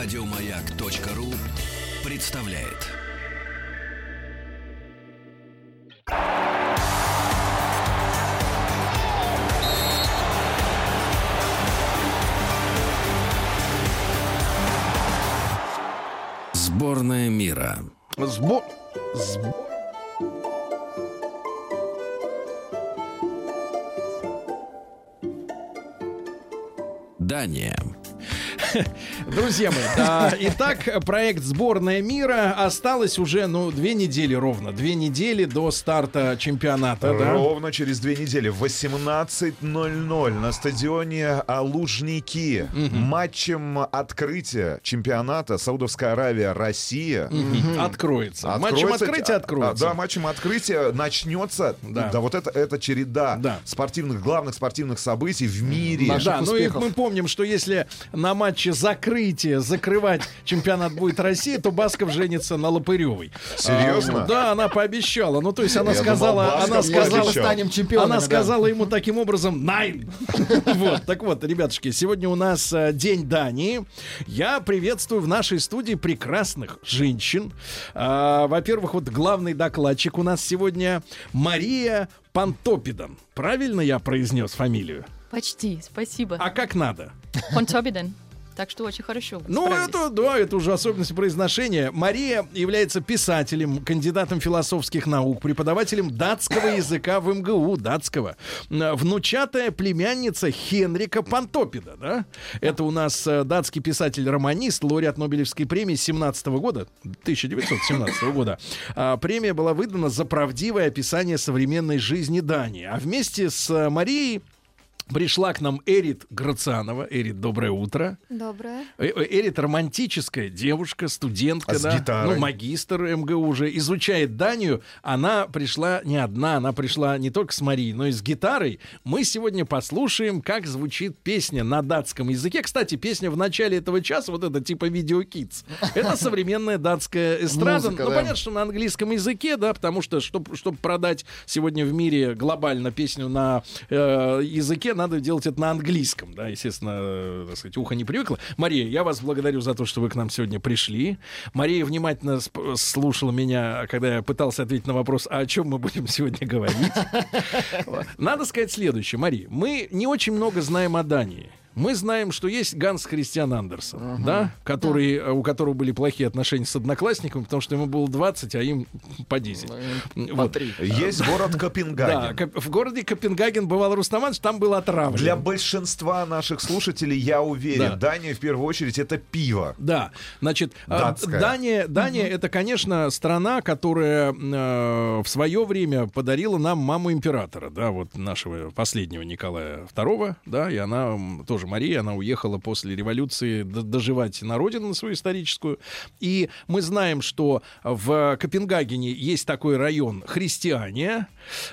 Радиомаяк.ру представляет. Сборная мира. Сбор... сб- Дания. Друзья мои, да, итак, проект «Сборная мира» осталось уже, ну, две недели ровно. Две недели до старта чемпионата, да? Ровно через две недели в 18.00 на стадионе а, Лужники матчем открытия чемпионата Саудовская Аравия Россия Мгм. Откроется. Матчем Откроется- открытия а, откроется. Да, матчем открытия начнется. Да. Да, вот это, это череда Да. спортивных, главных спортивных событий в мире. Да, ну и мы помним, что если на матче закрытия закрывать чемпионат будет Россия, то Басков женится на Лопыревой. Серьезно? А, да, она пообещала. Ну, то есть она Я сказала, думал, она сказала, станем чемпионами. Она да. сказала ему таким образом «Найн». Вот, так вот, ребятушки, сегодня у нас э, День Дании. Я приветствую в нашей студии прекрасных женщин. А, Во-первых, вот главный докладчик у нас сегодня Мария Пантопидан. Правильно я произнес фамилию? Почти, спасибо. А как надо? Фонтобиден. Так что очень хорошо. Ну, справились. это, да, это уже особенность произношения. Мария является писателем, кандидатом философских наук, преподавателем датского языка в МГУ, датского. Внучатая племянница Хенрика Пантопида, да? Это у нас э, датский писатель-романист, лауреат Нобелевской премии 17 года, 1917 года. А, Премия была выдана за правдивое описание современной жизни Дании. А вместе с э, Марией Пришла к нам Эрит Грацианова. Эрит, доброе утро. Доброе. Э, э, Эрит романтическая девушка, студентка, А с да, гитарой? ну магистр МГУ уже изучает Данию. Она пришла не одна, она пришла не только с Марией, но и с гитарой. Мы сегодня послушаем, как звучит песня на датском языке. Кстати, песня в начале этого часа, вот это типа видео Kids. Это современная датская эстрада. Музыка, ну да. понятно, что на английском языке, да, потому что чтобы чтобы продать сегодня в мире глобально песню на э, языке, надо делать это на английском, да, естественно, э, так сказать, ухо не привыкло. Мария, я вас благодарю за то, что вы к нам сегодня пришли. Мария внимательно слушала меня, когда я пытался ответить на вопрос, а о чем мы будем сегодня говорить. Надо сказать следующее, Мария, мы не очень много знаем о Дании. Мы знаем, что есть Ганс Христиан Андерсон, да, который, э, у которого были плохие отношения с одноклассниками, потому что ему было 20, а им по 10. По Вот. три. Есть город Да, Копенгаген. Коп- в городе Копенгаген бывал Рустам Иванович, там был отравлен. Для большинства наших слушателей, я уверен, Да. Дания в первую очередь это пиво. Да, значит, э, Датская. Дания, Дания это, конечно, страна, которая э, в свое время подарила нам маму императора, да, вот нашего последнего Николая II, да, и она тоже Мария, она уехала после революции доживать на родину на свою историческую. И мы знаем, что в Копенгагене есть такой район христиане.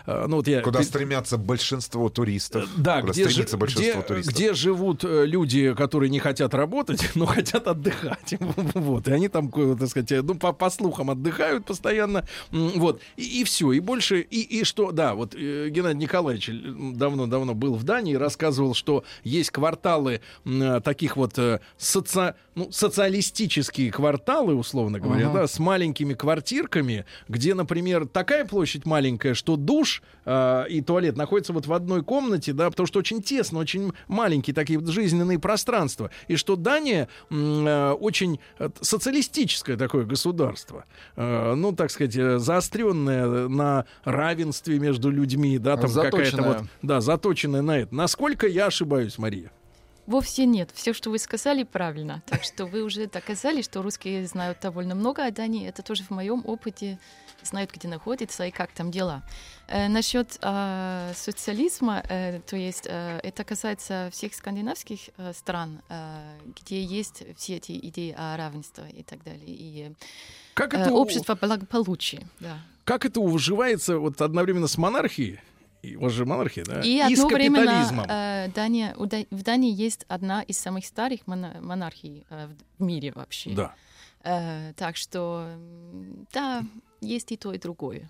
Э, ну вот я Куда стремятся большинство туристов. да, куда где, стремится большинство где, туристов. где живут э, люди, которые не хотят работать, но хотят отдыхать. Вот. И они там, так сказать, э, ну, по, по слухам отдыхают постоянно. Вот. И, все. И больше... И, и что... Да, вот э, Геннадий Николаевич э, давно-давно был в Дании и рассказывал, что есть кварталы э, таких вот э, соци- ну, социалистические кварталы, условно говоря, да, с маленькими квартирками, где, например, такая площадь маленькая, что душ э, и туалет находятся вот в одной комнате, да, потому что очень тесно, очень маленькие такие вот жизненные пространства, и что Дания э, очень э, социалистическое такое государство, Э, ну, так сказать, заостренное на равенстве между людьми, да, там какая-то вот, да, заточенная на это. Насколько я ошибаюсь, Мария? Вовсе нет. Все, что вы сказали, правильно. Так что вы уже доказали, что русские знают довольно много о Дании. Это тоже в моем опыте. Знают, где находится и как там дела. Э, насчет э, социализма, э, то есть э, это касается всех скандинавских э, стран, э, где есть все эти идеи о равенстве и так далее. И Как э, это, у- общество благополучия. Да. как это уживается вот одновременно с монархией, и, у вас же монархия, да, И с одновременно капитализмом? э, Дания, у в Дании есть одна из самых старых монархий э, в мире вообще. Да. Э, так что, да, есть и то, и другое.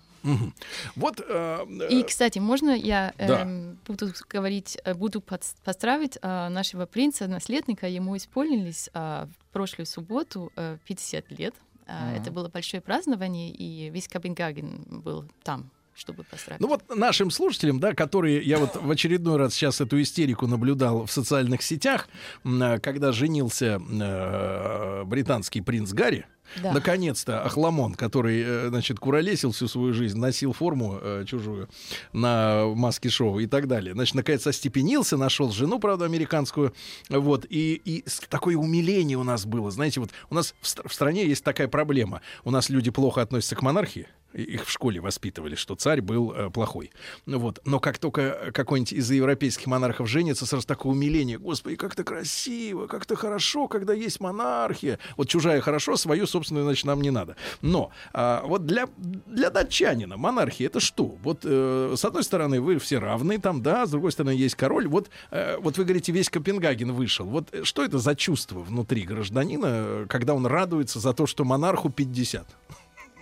Вот, э, И, э, кстати, можно я Да. эм, буду говорить, э, буду поздравить э, нашего принца, наследника. Ему исполнились э, в прошлую субботу э, 50 лет. Э, Это было большое празднование, и весь Копенгаген был там, чтобы поздравить. Ну вот нашим слушателям, да, которые я вот в очередной раз сейчас эту истерику наблюдал в социальных сетях, э, когда женился э, британский принц Гарри. Да. Наконец-то Ахламон, который, э, значит, куролесил всю свою жизнь, носил форму э, чужую на маске шоу и так далее. Значит, наконец остепенился, нашел жену, правда, американскую. Вот. И, и такое умиление у нас было. Знаете, вот у нас в, в стране есть такая проблема. У нас люди плохо относятся к монархии. Их в школе воспитывали, что царь был э, плохой. Ну вот. Но как только какой-нибудь из европейских монархов женится, сразу такое умиление. Господи, как-то красиво, как-то хорошо, когда есть монархия. Вот чужая хорошо, свою, собственно, значит, нам не надо. Но а, вот для, для датчанина монархия это что? Вот э, с одной стороны вы все равны там, да, с другой стороны есть король. Вот, э, вот вы говорите, весь Копенгаген вышел. Вот э, что это за чувство внутри гражданина, э, когда он радуется за то, что монарху 50?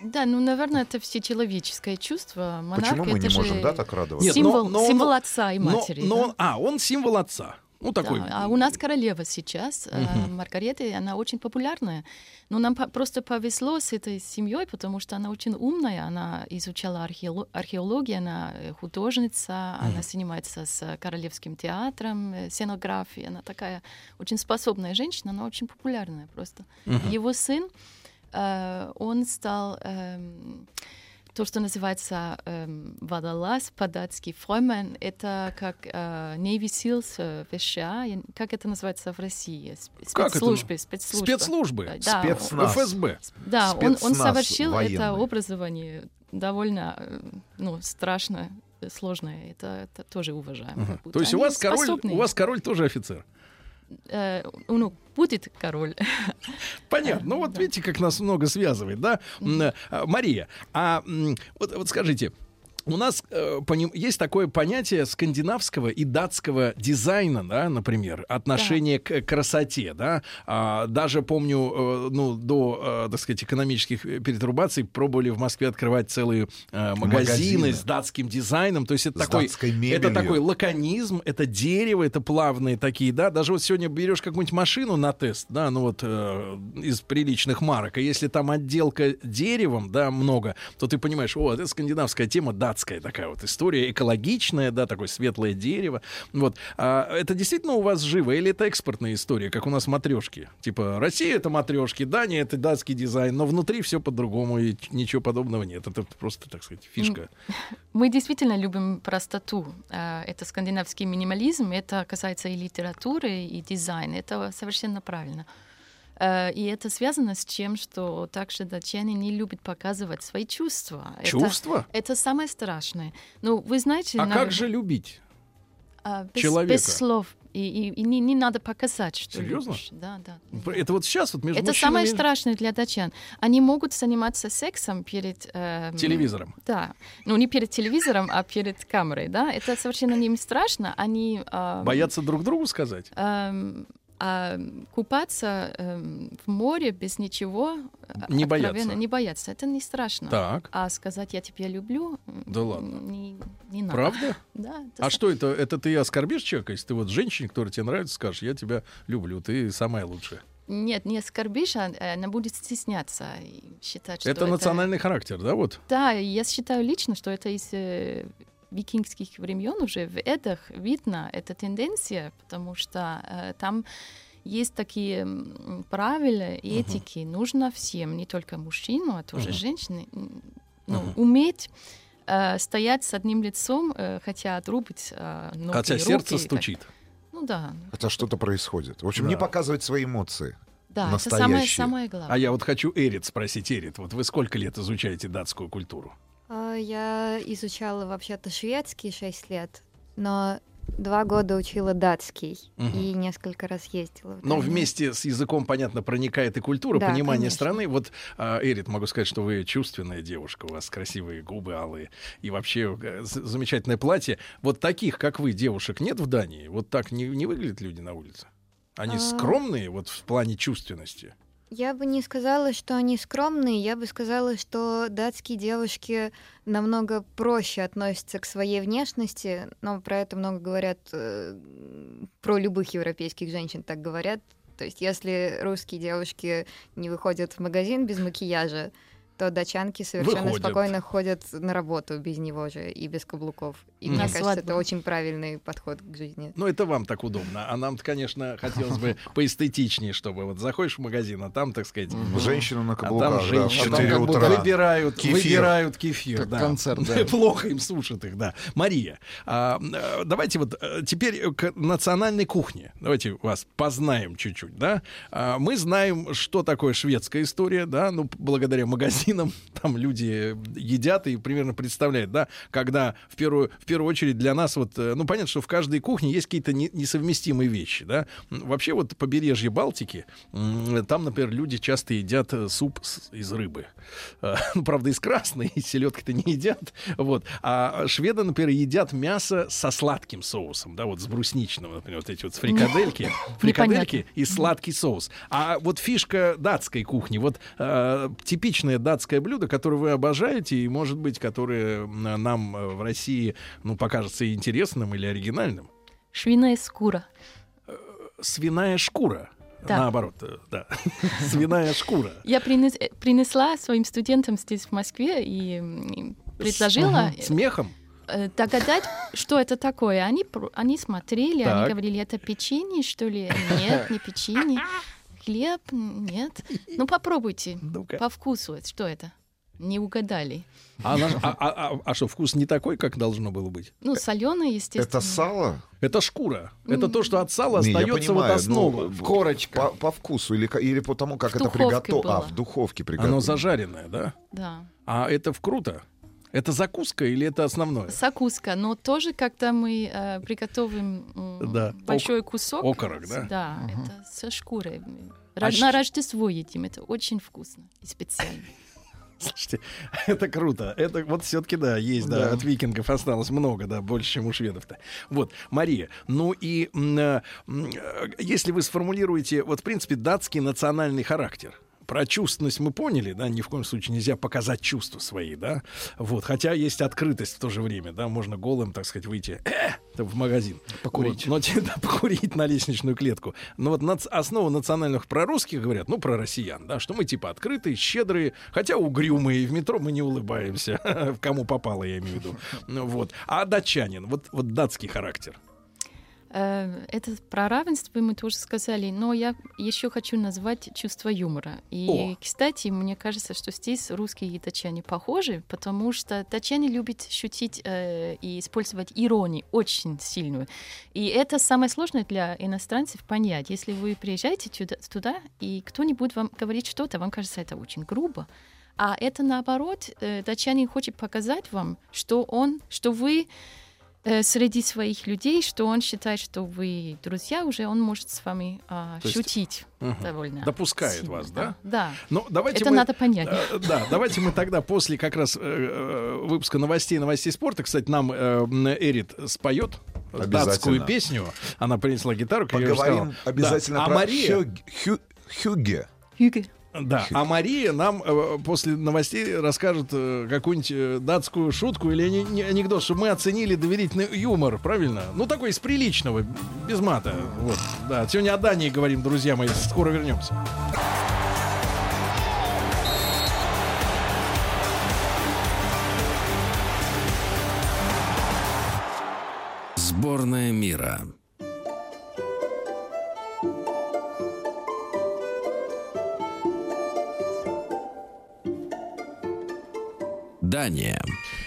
Да, ну, наверное, это все человеческое чувство. Монарх Почему мы это не же можем, да, так радоваться? Нет, символ, но- но символ отца и матери. но да? он- а, он символ отца. Ну, такой. Да, а у нас королева сейчас, э, Маргарета, и она очень популярная. Но нам по- просто повезло с этой семьей, потому что она очень умная, она изучала археоло- археологию, она э, художница, она занимается с э, Королевским театром, сценографией, она такая очень способная женщина, она очень популярная просто. Его сын, э, он стал эм, то, что называется эм, водолаз по-датски, фроймен, это как э, Navy Seals э, в США, Я- как это называется в России? Это? Спецслужбы, спецслужбы. Спецслужбы. Э, Да, Спецназ. ФСБ. да, он, он Спецназ совершил это военный. образование довольно, э, ну, страшно э, сложное. Это, это тоже как будто. То есть у Они вас король, способны. у вас король тоже офицер. Э, ну, будет король. Понятно. Ну вот видите, как нас много связывает, да? А, Мария, а вот, вот скажите, у нас э, поним- есть такое понятие скандинавского и датского дизайна, да, например, отношение к красоте, да. А, даже помню, э, ну до, э, так сказать, экономических перетрубаций пробовали в Москве открывать целые э, магазины, Магазины. с датским дизайном. То есть это С такой, это такой лаконизм, это дерево, это плавные такие, да. Даже вот сегодня берешь какую-нибудь машину на тест, да, ну вот э, из приличных марок, и если там отделка деревом, да, много, то ты понимаешь, о, это скандинавская тема, датская такая вот история, экологичная, да, такое светлое дерево. Вот. А это действительно у вас живо или это экспортная история, как у нас матрешки? Типа Россия это матрешки, Дания это датский дизайн, но внутри все по-другому и ничего подобного нет. Это просто, так сказать, фишка. Мы действительно любим простоту. Э, Это скандинавский минимализм, это касается и литературы, и дизайна. Это совершенно правильно. Э, И это связано с тем, что также датчане не любят показывать свои чувства. Это- Чувства? Это, самое страшное. Ну, вы знаете... А навер- как же любить? а, без, человека? без слов. И, и- и не, не надо показать, что Серьезно? любишь. Да, да. Это вот сейчас вот между Это мужчинами самое страшное для датчан. Они могут заниматься сексом перед... эм, телевизором. Да. Ну, не перед телевизором, а перед камерой, да. Это совершенно не им страшно. Они... эм, Боятся друг другу сказать? эм, а купаться эм, в море без ничего... э, Не боятся. Не боятся. Это не страшно. Так. А сказать «я тебя люблю» Да ладно. Не, не надо. Правда? Да. это А что это? Это ты оскорбишь человека, если ты вот женщине, которая тебе нравится, скажешь, я тебя люблю, ты самая лучшая. Нет, не оскорбишь, а э, она будет стесняться и считать, что Это национальный характер, да, вот? Да, я считаю лично, что это из э, викингских времен уже в Эдах видно эта тенденция, потому что э, там есть такие правила, этики, нужно всем, не только мужчину, а тоже женщине, м, ну, Мгм. уметь э, стоять с одним лицом, э, хотя отрубить э, ноги, Хотя руки, сердце стучит. Ну да, Хотя что-то происходит. В общем, не Да. показывать свои эмоции. да, это самое, Настоящие. самое главное. А я вот хочу Эрит спросить, Эрит, вот вы сколько лет изучаете датскую культуру? А, Я изучала вообще-то шведский 6 лет, но два года учила датский Мгм. и несколько раз ездила. Но вместе с языком, понятно, проникает и культура, Да, понимание конечно. страны. Вот, а, Эрит, могу сказать, что вы чувственная девушка, у вас красивые губы алые и вообще э, замечательное платье. Вот таких, как вы, девушек, нет в Дании? Вот так не, не выглядят люди на улице? Они А. скромные вот в плане чувственности? Я бы не сказала, что они скромные, я бы сказала, что датские девушки намного проще относятся к своей внешности, но про это много говорят, э, про любых европейских женщин так говорят. То есть если русские девушки не выходят в магазин без макияжа, то датчанки совершенно Выходят. спокойно ходят на работу без него же и без каблуков. И мне На кажется, свадьбу. это очень правильный подход к жизни. Ну, это вам так удобно. А нам, конечно, хотелось бы поэстетичнее, чтобы вот заходишь в магазин, а там, так сказать, Женщина на а там каблуках, да, в женщины 4 как будто утра. выбирают, Кефир. выбирают кефир. Как да. концерт, да. Плохо им слушать их, да. Мария, а, э, давайте вот э, теперь к национальной кухне. Давайте вас познаем чуть-чуть, да. А, Мы знаем, что такое шведская история, да, ну, благодаря магазинам, там люди едят и примерно представляют, да, когда в первую, в первую очередь для нас вот, э, ну, понятно, что в каждой кухне есть какие-то не- несовместимые вещи, да. Вообще вот побережье Балтики, там, например, люди часто едят э, суп с- из рыбы. Э, Ну, правда, из красной, и селедки-то не едят. Вот. А шведы, например, едят мясо со сладким соусом, да, вот с брусничным, например, вот эти вот фрикадельки, фрикадельки и сладкий соус. А вот фишка датской кухни, вот э, типичное датское блюдо, которое вы обожаете, и, может быть, которое нам э, в России, ну, покажется интересным или оригинальным. Швейная скура. Свиная шкура. Да. Наоборот, э, да. Свиная шкура. Я принес- э, принесла своим студентам здесь в Москве и предложила С мехом? э, догадать, что это такое. Они, они смотрели, Так. они говорили, это печенье, что ли? Нет, не печенье. Хлеб? Нет. Ну, попробуйте. Ну-ка. По вкусу. Что это? Не угадали. А, а- а- а- а что, вкус не такой, как должно было быть? Ну, соленое, естественно. Это сало? Это шкура. Это то, что от сала Не, я остается вот понимаю, основа. ну, Корочка. По, по вкусу или, или по тому, как В это приготовлено? А, было. в духовке приготовлено. Оно зажаренное, да? Да. А это в круто? Это закуска или это основное? Закуска, но тоже, когда мы э, приготовим м, Да. большой кусок. окорок, да? Да, это со шкурой. А Ра- На Рождество едим. Это очень вкусно и специально. Слушайте, это круто. Это вот все-таки, да, есть, да. Да. от викингов осталось много, да, больше, чем у шведов-то. Вот, Мария, ну и э, э, если вы сформулируете, вот, в принципе, датский национальный характер, про чувственность мы поняли, да, ни в коем случае нельзя показать чувства свои, да, вот, хотя есть открытость в то же время, да, можно голым, так сказать, выйти э, в магазин. Покурить. Вот, но да, покурить на лестничную клетку. Но вот нац- основа национальных прорусских говорят, ну, про россиян, да, что мы типа открытые, щедрые, хотя угрюмые, и в метро мы не улыбаемся, кому попало, я имею в виду. Вот. А датчанин, вот, вот датский характер. Э, Это про равенство мы тоже сказали, но я еще хочу назвать чувство юмора. И, О. кстати, мне кажется, что здесь русские и датчане похожи, потому что датчане любят шутить э, и использовать иронию очень сильную. И это самое сложное для иностранцев понять. Если вы приезжаете туда, туда и кто-нибудь вам говорит что-то, вам кажется это очень грубо. А это наоборот, э, датчанин хочет показать вам, что он, что вы среди своих людей, что он считает, что вы друзья уже, он может с вами а, То есть, шутить мгм, довольно. допускает сильно. вас, да? Да. Ну, давайте Это мы... надо понять. Э, Да, давайте мы тогда после как раз э, э, выпуска новостей, новостей спорта, кстати, нам э, Эрит споет датскую песню. Она принесла гитару, как я уже Поговорим сказал. обязательно Да. А про Мария, Хюг- Хю- Хюгге. Хюге. Да, а Мария нам э, после новостей расскажет э, какую-нибудь э, датскую шутку или ани- не- анекдот, чтобы мы оценили доверительный юмор, правильно? Ну, такой из приличного, без мата. Вот, да. Сегодня о Дании говорим, друзья мои. Скоро вернемся. Сборная мира. Дания.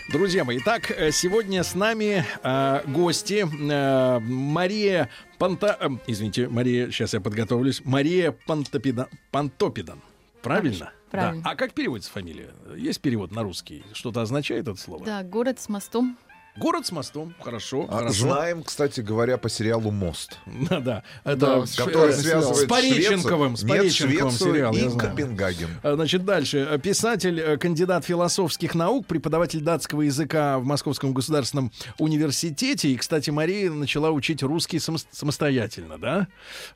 Друзья мои, итак, э, сегодня с нами э, гости э, Мария Панта... э, извините, Мария, сейчас я подготовлюсь. Мария Пантопидан. Пантопидан. Правильно? Правильно. Да. А как переводится фамилия? Есть перевод на русский? Что-то означает это слово? Да, город с мостом. Город с мостом. Хорошо. А, хорошо. Знаем, кстати говоря, по сериалу «Мост», Да, да. Это Да, ш- который э, связывает с Пореченковым. С Швецию, нет, Пореченковым Швецию сериал, я и знаю. Копенгаген. А, Значит, дальше. Писатель, э, кандидат философских наук, преподаватель датского языка в Московском государственном университете. И, кстати, Мария начала учить русский само- самостоятельно, да?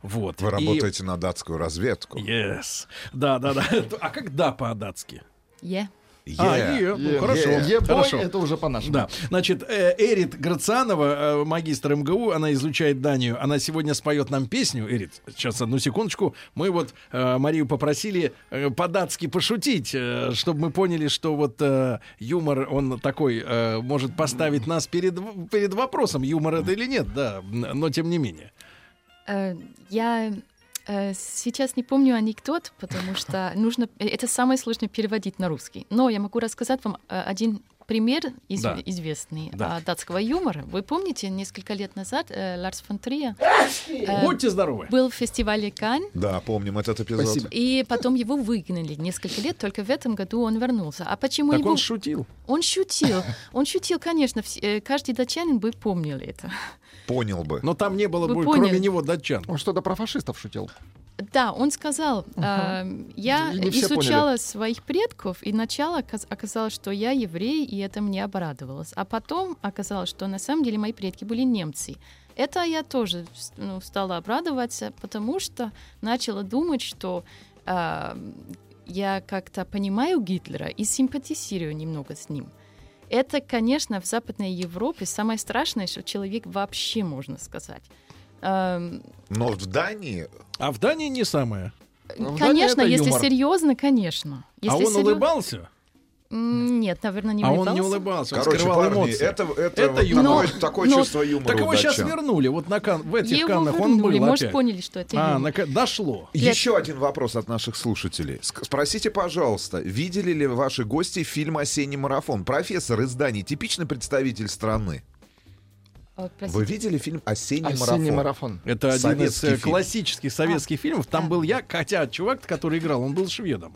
Вот. Вы И- работаете на датскую разведку. Yes. Да, да, да. А как да по-датски? Yeah. А, Yeah. е, ну, Е- хорошо. Ебой, хорошо. это уже по-нашему. Да, значит, э, Эрит Грацианова, э, магистр МГУ, она изучает Данию. Она сегодня споет нам песню. Эрит, сейчас одну секундочку. Мы вот э, Марию попросили э, по-датски пошутить, э, чтобы мы поняли, что вот э, юмор, он такой, э, может поставить нас перед, перед вопросом, юмор это или нет, да, но тем не менее. Э, Я сейчас не помню анекдот, потому что нужно... э, Это самое сложное переводить на русский. Но я могу рассказать вам э, один пример из- Да. известный Да. а, датского юмора. Вы помните, несколько лет назад э, Ларс фон Триер э, Будьте здоровы. был в фестивале Кань, Да, помним этот эпизод. Спасибо. и потом его выгнали несколько лет, только в этом году он вернулся. А почему Так его... он шутил. Он шутил. Он шутил, конечно. вс- э, Каждый датчанин бы помнил это. Понял бы. Но там не было, бы, поняли. кроме него, датчан. Он что-то про фашистов шутил. Да, он сказал, э, я не изучала своих предков, и сначала оказ- оказалось, что я еврей, и это мне обрадовалось. А потом оказалось, что на самом деле мои предки были немцы. Это я тоже ну, стала обрадоваться, потому что начала думать, что э, я как-то понимаю Гитлера и симпатизирую немного с ним. Это, конечно, в Западной Европе самое страшное, что человек вообще можно сказать. Эм, Но в Дании А в Дании не самое. Ну, Конечно, если юмор. серьезно, конечно. а Если он серьё- улыбался? Нет, наверное, не а улыбался. он не улыбался, он Короче, скрывал парни, эмоции. это, это, Это вот юмор. такое, такое но- чувство юмора Так его сейчас вернули, вот на кан, в этих Его каннах он был вернули, может, опять. поняли, что это А, юмор. на дошло. Еще один вопрос от наших слушателей. Спросите, пожалуйста, видели ли ваши гости фильм «Осенний марафон»? Профессор из Дании, типичный представитель страны. А, простите. Вы видели фильм «Осенний, Осенний марафон»? марафон. Это один из Советский э, фильм. классических советских фильмов. Там А. был я, хотя чувак, который играл, он был шведом.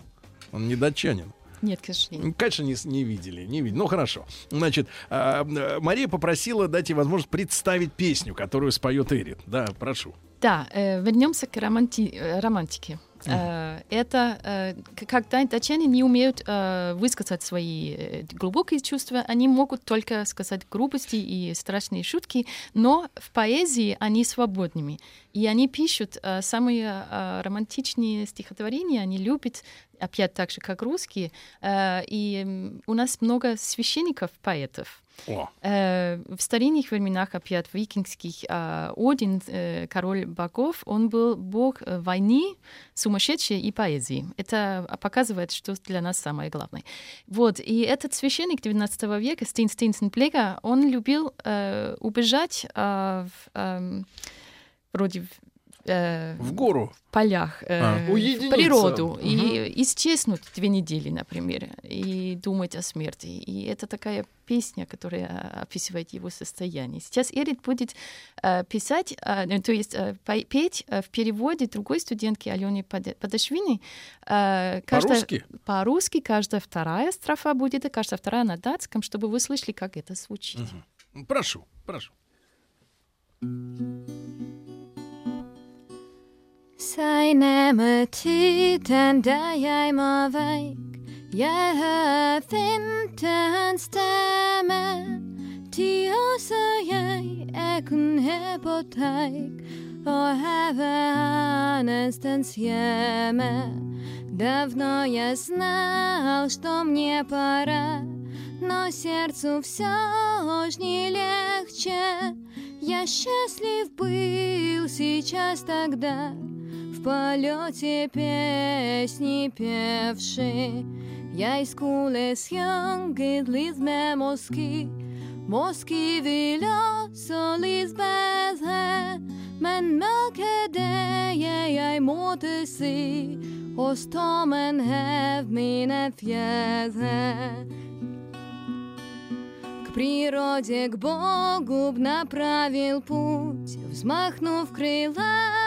Он не датчанин. Нет, к сожалению. Ну, Конечно, не, не видели, не видели. Ну, хорошо. Значит, а, э, Мария попросила дать ей возможность представить песню, которую споет Эрит. Да, прошу. Да, э, вернемся к романти- э, романтике. Э, это э, когда датчане не умеют э, высказать свои глубокие чувства, они могут только сказать грубости и страшные шутки, но в поэзии они свободными. И они пишут самые романтичные стихотворения, они любят, опять так же, как русские. И у нас много священников, поэтов. Э, в старинных временах, опять викингских, э, Один, э, король богов, он был бог э, войны, сумасшедшей и поэзии. Это показывает, что для нас самое главное. Вот, и этот священник 19 века, Стин Стинсен Плега, он любил убежать э, в, эм, вроде э, в гору. полях, э, А. в природу и исчезнуть две недели, например, и думать о смерти. И это такая песня, которая описывает его состояние. Сейчас Эрит будет э, писать, э, ну, то есть э, петь э, в переводе другой студентки Алены Падашвини. Э, По-русски? По-русски каждая вторая строфа будет, и каждая вторая на датском, чтобы вы слышали, как это звучит. Прошу, прошу. Seine tiden da jeg må veik Jeg hører vinterens stemme Til også jeg er kun her på teik Og have nestens hjemme Давно я знал, что мне пора Но сердцу все ж не легче Я счастлив был сейчас тогда полете песни певший Я из кулес юнгит лиз med Moski Moski vill också liz bedre Men mørket det jeg måtte se Og stormen hev mine fjære природе, к Богу б направил путь, Взмахнув крылами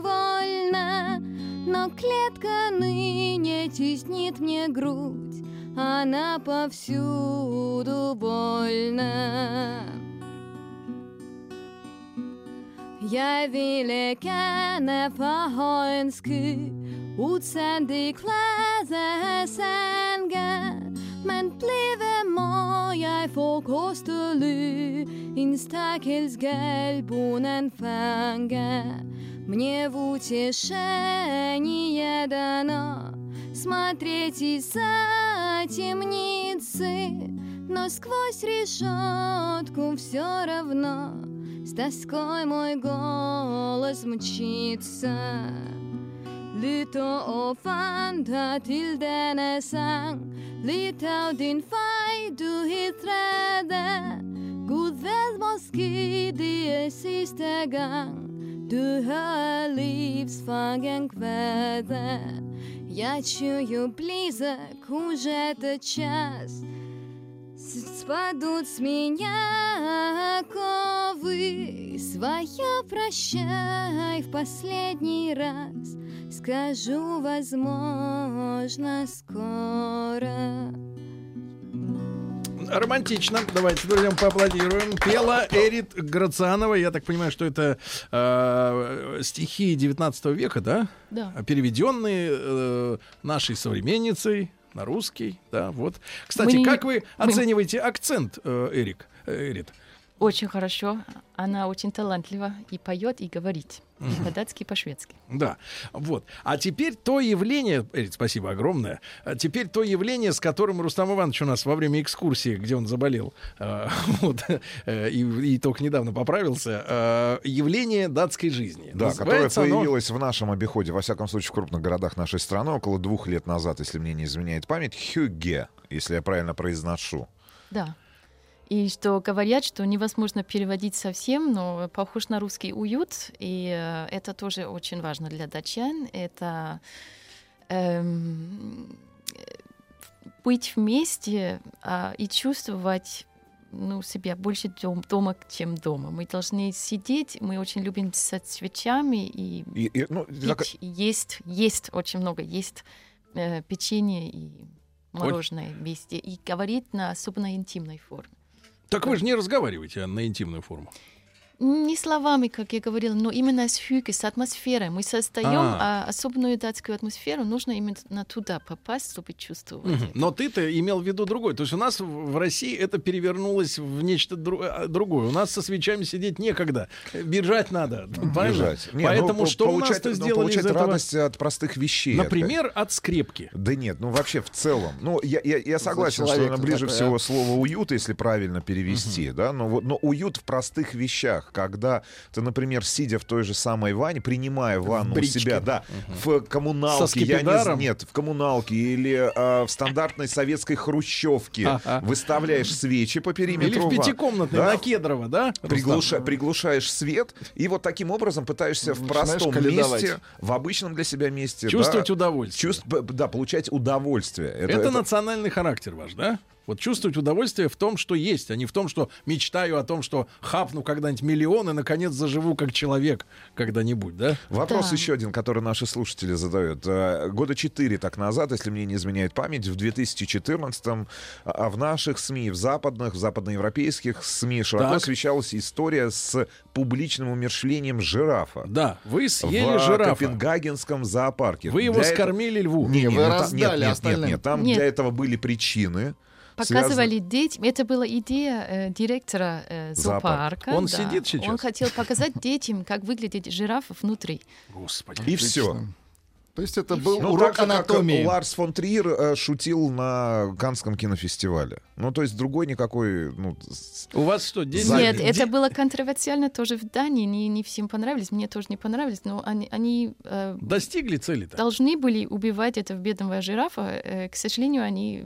вольно, Но клетка ныне теснит мне грудь, Она повсюду больна. Jeg ville gerne for højens sky Udsende i klasse Men blive må jeg få kostely. En stakkels galbunen fange. Мне в утешение дано Смотреть из-за темницы Но сквозь решетку все равно С тоской мой голос мчится Lytter og vandrer til av din fej, du hittede Gud ved måske det er sidste gang Du hører livsfangen kvæde Jeg чую близок уже этот час Спадут с меня оковы Своя прощай в последний раз Скажу, возможно, скоро Романтично. Давайте, друзья, поаплодируем. Пела Эрит Грацианова. Я так понимаю, что это э, стихи 19 века, да? Да. Переведенные э, нашей современницей на русский. Да, вот. Кстати, Мы- как вы мы- оцениваете акцент, э, Эрик? э, Эрит? Очень хорошо. Она очень талантлива и поет, и говорит. И по-датски, и по-шведски. Да, вот. А теперь то явление, Эрит, спасибо огромное. А теперь то явление, с которым Рустам Иванович у нас во время экскурсии, где он заболел, э, вот, э, и, и только недавно поправился, э, явление датской жизни. Да, которое Называется оно- появилось в нашем обиходе, во всяком случае, в крупных городах нашей страны около двух лет назад, если мне не изменяет память, хюгге, если я правильно произношу. Да. И что говорят, что невозможно переводить совсем, но похож на русский уют, и э, это тоже очень важно для датчан. Это эм, э, быть вместе а, и чувствовать ну, себя больше дом- дома, чем дома. Мы должны сидеть, мы очень любим со свечами и И, и, ну, так- пить, есть, есть очень много, есть э, печенье и мороженое везде, и говорить на особенно интимной форме. Так вы же не разговариваете на интимную форму. Не словами, как я говорила, но именно с хюки, с атмосферой. Мы создаем А. а, особенную датскую атмосферу, нужно именно туда попасть, чтобы чувствовать. Это. Но ты-то имел в виду другой. То есть у нас в России это перевернулось в нечто дру- а, другое. У нас со свечами сидеть некогда. Бежать надо. Бежать. Не, ну, Поэтому по- что у получать- нас-то ну, сделали получать из этого? радость от простых вещей. Например, от скрепки. Да нет, ну вообще в целом. Ну, я, я, я согласен, что ближе такое, всего а? слово уют, если правильно перевести, да. Но, вот, но уют в простых вещах, когда ты, например, сидя в той же самой ванне, принимая ванну у себя, да, в коммуналке, я не, нет, в коммуналке или а, в стандартной советской хрущевке Ага. выставляешь свечи по периметру. Или в пятикомнатной да, на Кедрово, да? Приглуша- приглушаешь свет и вот таким образом пытаешься в Начинаешь простом каледовать. месте, в обычном для себя месте, Чувствовать да, удовольствие. чувств- да, получать удовольствие. Это, национальный характер ваш, да? Вот чувствовать удовольствие в том, что есть, а не в том, что мечтаю о том, что хапну когда-нибудь миллион и, наконец, заживу как человек когда-нибудь, да? Вопрос Да. еще один, который наши слушатели задают. Э, Года четыре так назад, если мне не изменяет память, в 2014-м а в наших СМИ, в западных, в западноевропейских СМИ широко Так. освещалась история с публичным умершлением жирафа. Да, вы съели в жирафа. Копенгагенском зоопарке. Вы его Для этого- скормили льву. Не, вы ну, там- раздали нет, нет, нет, нет, там Нет. для этого были причины. Показывали детям, это была идея э, директора э, Зоопарк. зоопарка. Он да. сидит сейчас? Он хотел показать детям, как выглядит жираф внутри. Господи. И все. То есть это И был. Ну, урок так же, как анатомии. Ларс фон Триер э, шутил на Канском кинофестивале. Ну, то есть другой никакой... Ну, У вас что, день... За- Нет, это было контроверсиально тоже в Дании, не, не всем понравились, мне тоже не понравились, но они, они э, Достигли цели-то? должны были убивать этого бедного жирафа. Э, К сожалению, они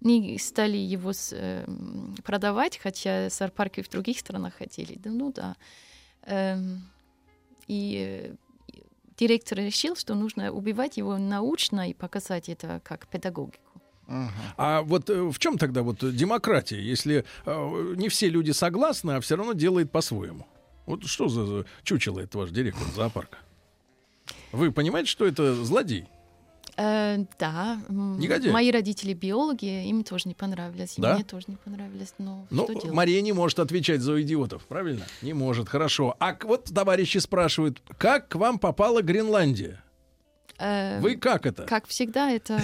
не стали его с- э, продавать, хотя зоопарки в других странах хотели. Да, ну да. Эм, И э, директор решил, что нужно убивать его научно и показать это как педагогику. А вот э, в чем тогда вот демократия, если э, не все люди согласны, а все равно делает по-своему? Вот что за чучело это ваш директор зоопарка? Вы понимаете, что это злодей? Э, да. Негодяй. Мои родители биологи, им тоже не понравилось. Да? мне тоже не понравилось. Но Ну, что делать? Мария не может отвечать за идиотов, правильно? Не может, хорошо. А вот товарищи спрашивают, как к вам попала Гренландия? Э, Вы как это? Как всегда, это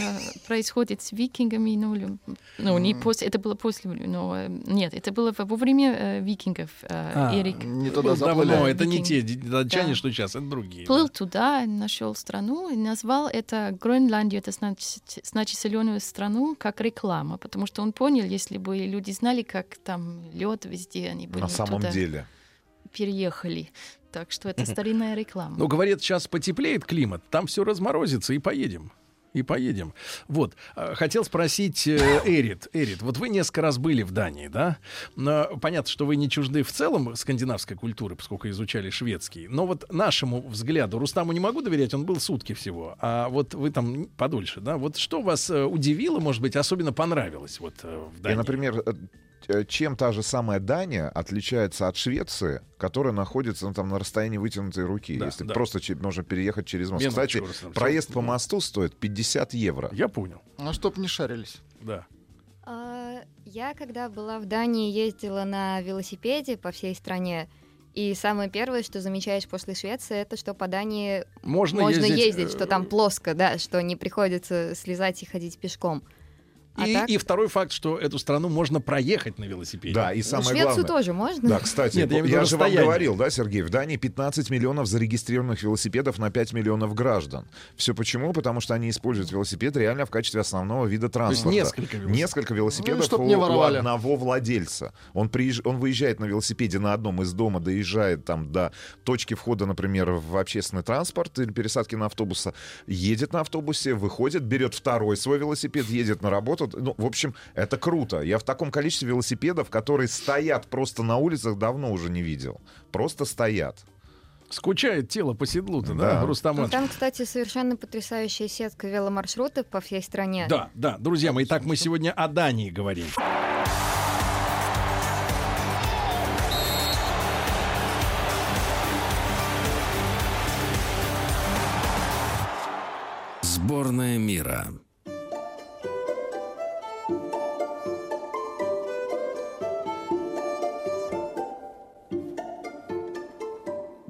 происходит с викингами, ну, ну не после, это было после, но э, нет, это было во время э, викингов. э, А, Эрик Не Ну, туда давно, заплыли. это не те датчане, Да. что сейчас, это другие. плыл да. туда, нашел страну и назвал это Гренландию, это значит, значит соленую страну, как реклама, потому что он понял, если бы люди знали, как там лед везде, они бы На самом туда деле. переехали. Так что это старинная реклама. Ну, говорят, сейчас потеплеет климат, там все разморозится, и поедем. И поедем. Вот. а, Хотел спросить э, Эрит. Эрит, вот вы несколько раз были в Дании, да? Но понятно, что вы не чужды в целом скандинавской культуры, поскольку изучали шведский. Но вот нашему взгляду, Рустаму не могу доверять, он был сутки всего. А вот вы там подольше, да? Вот что вас э, удивило, может быть, особенно понравилось вот э, в Дании? например, э, э, чем та же самая Дания отличается от Швеции, которая находится ну, там, на расстоянии вытянутой руки. Да, если да. просто че- можно переехать через мост. Минуточку, Кстати, Рустам, проезд по мосту стоит 50 евро. Я понял, Ну, чтоб не шарились. да. А, Я, когда была в Дании, ездила на велосипеде по всей стране. И самое первое, что замечаешь после Швеции, это что по Дании Можно, можно ездить, ездить, э, что там плоско, да, что не приходится слезать и ходить пешком. А И, так? и второй факт, что эту страну можно проехать на велосипеде. Да, и Ну, самое Швецию главное. тоже можно. Да, кстати, Нет, я я, же вам говорил, да, Сергей, в Дании 15 миллионов зарегистрированных велосипедов на 5 миллионов граждан. Все почему? Потому что они используют велосипед реально в качестве основного вида есть транспорта. несколько велосипедов. Несколько велосипедов Ну, чтоб у, не у одного владельца. Он, приезж... он выезжает на велосипеде на одном из дома, доезжает там до точки входа, например, в общественный транспорт или пересадки на автобуса, едет на автобусе, выходит, берет второй свой велосипед, едет на работу. Ну, в общем, это круто. Я в таком количестве велосипедов, которые стоят просто на улицах, давно уже не видел. Просто стоят. Скучает тело по седлу-то, да, Да. Рустам Ну, там, кстати, совершенно потрясающая сетка веломаршрутов по всей стране. Да, да, друзья мои, так мы сегодня о Дании говорим. Сборная мира.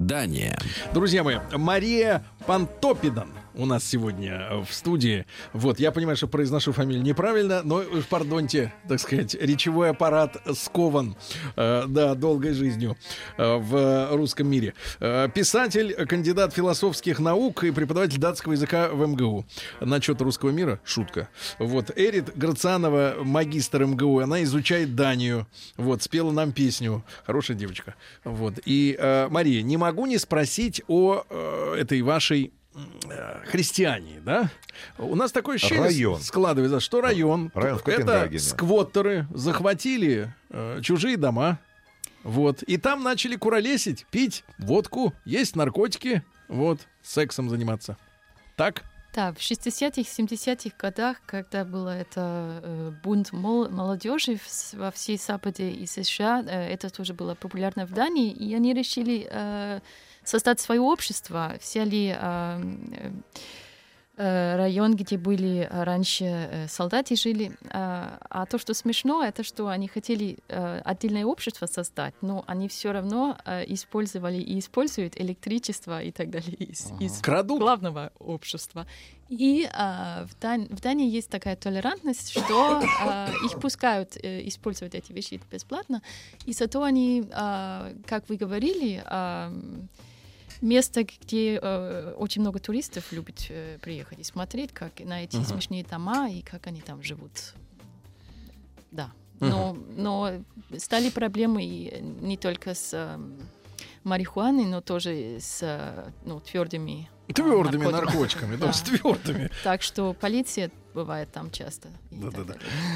Дания. Друзья мои, Мария Пантопидан у нас сегодня э, в студии. Вот, я понимаю, что произношу фамилию неправильно, но, уж пардоньте, так сказать, речевой аппарат скован, э, да, долгой жизнью э, в русском мире. Э, писатель, кандидат философских наук и преподаватель датского языка в МГУ. Насчет русского мира шутка. Вот, Эрит Грацанова, магистр МГУ, она изучает Данию. Вот, спела нам песню. Хорошая девочка. Вот. И, э, Мария, не могу не спросить о э, этой вашей э, христиане, да? У нас такое ощущение Район. складывается, что район, Район в это сквоттеры захватили э, чужие дома, вот, и там начали куролесить, пить водку, есть наркотики, вот, сексом заниматься. Так? Да, в 60-х, 70-х годах, когда было это э, бунт мол- молодежи во всей Западе и США, э, это тоже было популярно в Дании, и они решили э, создать свое общество, взяли э, э, э, район, где были э, раньше солдаты жили. А, а то, что смешно, это что они хотели отдельное общество создать, но они все равно использовали и используют электричество и так далее из, из Крадут? главного общества. И в, Дан- в Дании есть такая толерантность, что их пускают э, использовать эти вещи бесплатно, и зато они, как вы говорили, место, где э, очень много туристов любят э, приехать и смотреть, как на эти смешные дома и как они там живут. Да. Но, но стали проблемы и не только с э, марихуаной, но тоже с э, ну, твердыми Твердыми наркотиками. наркотиками, да, Да. с твердыми. Так что полиция бывает там часто. Да-да-да.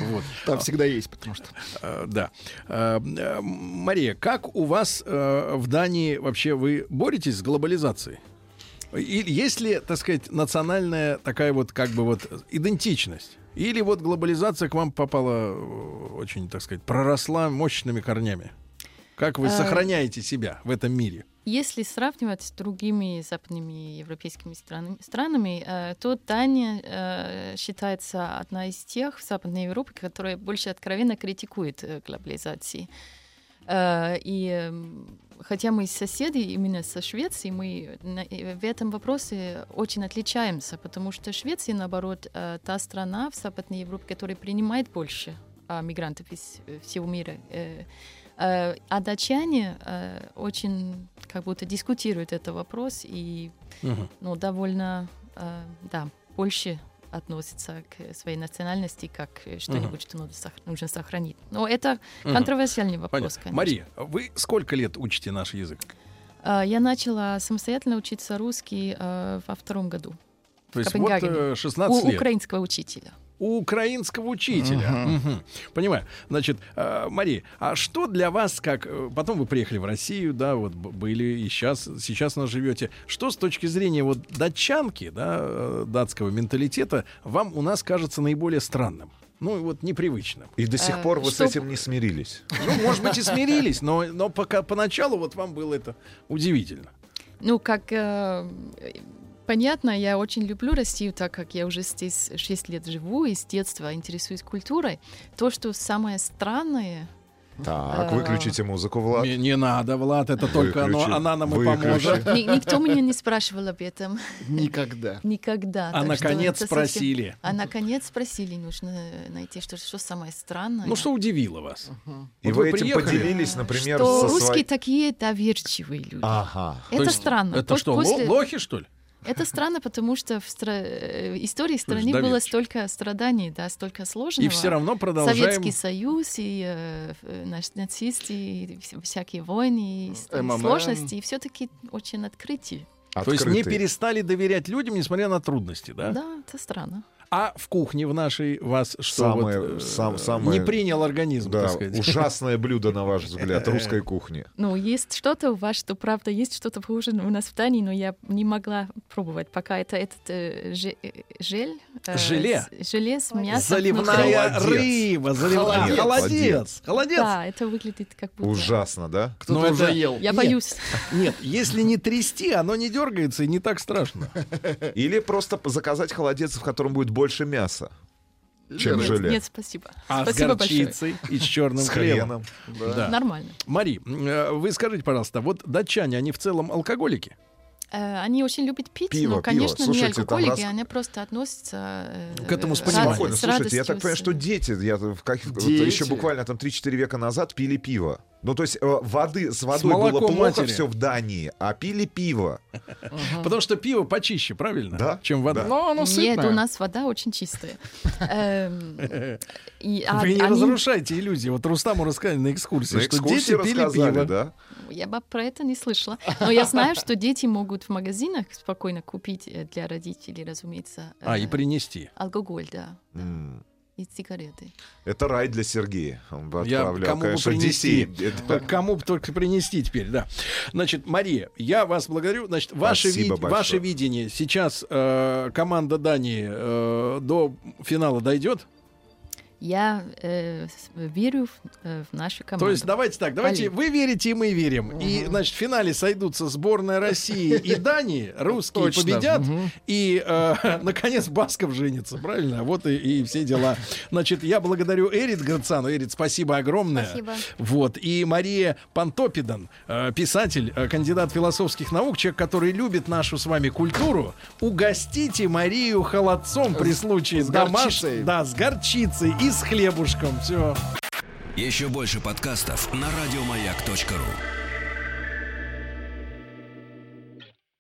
Вот. Там всегда есть, потому что... Э, Да. Э, Мария, как у вас э, в Дании вообще вы боретесь с глобализацией? И есть ли, так сказать, национальная такая вот как бы вот идентичность? Или вот глобализация к вам попала э, очень, так сказать, проросла мощными корнями? Как вы Э, сохраняете себя в этом мире? Если сравнивать с другими западными европейскими странами, странами э, то Дания э, считается одна из тех в Западной Европе, которая больше откровенно критикует э, глобализации. И э, хотя мы соседи именно со Швецией, мы в этом вопросе очень отличаемся, потому что Швеция, наоборот, та страна в Западной Европе, которая принимает больше мигрантов из всего мира. А датчане очень как будто дискутируют этот вопрос и Мгм. ну, довольно э, да, больше относятся к своей национальности как э, что-нибудь, что нужно, нужно сохранить. Но это Мгм. контроверсиальный вопрос, Понятно. конечно. Мария, вы сколько лет учите наш язык? Э, Я начала самостоятельно учиться русский э, во втором году То есть вот Копенгагене. э, у 16 лет. украинского учителя. У украинского учителя. Мгм. Понимаю. Значит, э, Мария, а что для вас, как... э, Потом вы приехали в Россию, да, вот были и сейчас, сейчас у нас живете. Что с точки зрения вот датчанки, да, э, датского менталитета, вам у нас кажется наиболее странным? Ну, и вот непривычным. И до сих Э, пор вы с что- этим не смирились. Ну, может быть, и смирились, но, но пока поначалу вот вам было это удивительно. Ну, как э, понятно, я очень люблю Россию, так как я уже здесь 6 лет живу и с детства интересуюсь культурой. То, что самое странное, Так, А. выключите музыку, Влад. Не, не надо, Влад, это только оно, она нам и выключи. поможет. ни- никто меня не спрашивал об этом Никогда. никогда. А так что наконец это совсем- спросили. А наконец спросили, нужно найти, что, что самое странное. Ну, что удивило вас? И Вот вы вы этим приехали. поделились, например, что со русские своей... такие доверчивые люди. Ага. То Это есть странно. Это Пос- что, после- ло- лохи, что ли? Это странно, потому что в стра- э, истории страны было столько страданий, да, столько сложного. И все равно продолжаем... Советский Союз и э, э, наш- нацисты, и вс- всякие войны, и, МММ. сложности, и все-таки очень открытие. То есть не перестали доверять людям, несмотря на трудности, да? Да, это странно. А в кухне в нашей вас что Самое- вот, э, сам- самое- не принял организм, Да, так сказать? ужасное блюдо, на ваш взгляд, русской кухни. Ну, есть что-то у вас, что правда есть что-то похожее у нас в Дании, но я не могла пробовать пока. Это этот э, э, жель. э, Желе? с- желе с мясом. Заливная Холодец. рыба, заливная. Холодец. Холодец. Холодец. Да, это выглядит как будто... Ужасно, да? Кто-то Ну, уже это- ел. Я Нет. боюсь. Нет, если не трясти, оно не дергается и не так страшно. Или просто заказать холодец, в котором будет больше мяса, чем Нет, желе. Нет, спасибо. А с спасибо большое. горчицей и с черным С хлебом. хреном. Да. Нормально. Мари, э, вы скажите, пожалуйста, вот датчане, они в целом алкоголики? Э, Они очень любят пить, Пиво, но, конечно, пиво. Слушайте, не алкоголики, раз- они просто относятся э, К этому с э, пониманием. с Слушайте, я так понимаю, с- что дети, я вот Дети? еще буквально там 3-4 века назад пили пиво. Ну, то есть э, воды, с водой было молоком плохо матери. все в Дании, а пили пиво. Потому что пиво почище, правильно? Да, Чем вода. да. Но оно Нет, сытное. у нас вода очень чистая. Эм, а, Вы не разрушайте иллюзии. Вот Рустаму рассказали на экскурсии, что дети пили пиво. Я бы про это не слышала. Но я знаю, что дети могут в магазинах спокойно купить э, для родителей, разумеется, А, и э, принести. алкоголь, да, М. и сигареты. Это рай для Сергея. Он бы Я отправлял, кому бы конечно, принести? детей. К- Кому бы только принести теперь, да. Значит, Мария, я вас благодарю. Значит, ваше, вид- ваше видение сейчас э, команда Дании э, до финала дойдет. Я э, с- верю в, э, в нашу команду. То есть давайте так, давайте Вали. вы верите и мы верим. И значит в финале сойдутся сборная России и Дании, русские Точно. победят, Мгм. и э, наконец Басков женится, правильно? Вот и, и все дела. Значит, я благодарю Эрит Грацану. Эрит, спасибо огромное. Спасибо. Вот. И Мария Пантопидан, э, писатель, э, кандидат философских наук, человек, который любит нашу с вами культуру. Угостите Марию холодцом при случае с домаш- горчицей. Да, с горчицей и с хлебушком. Все. Еще больше подкастов на радиомаяк.ру.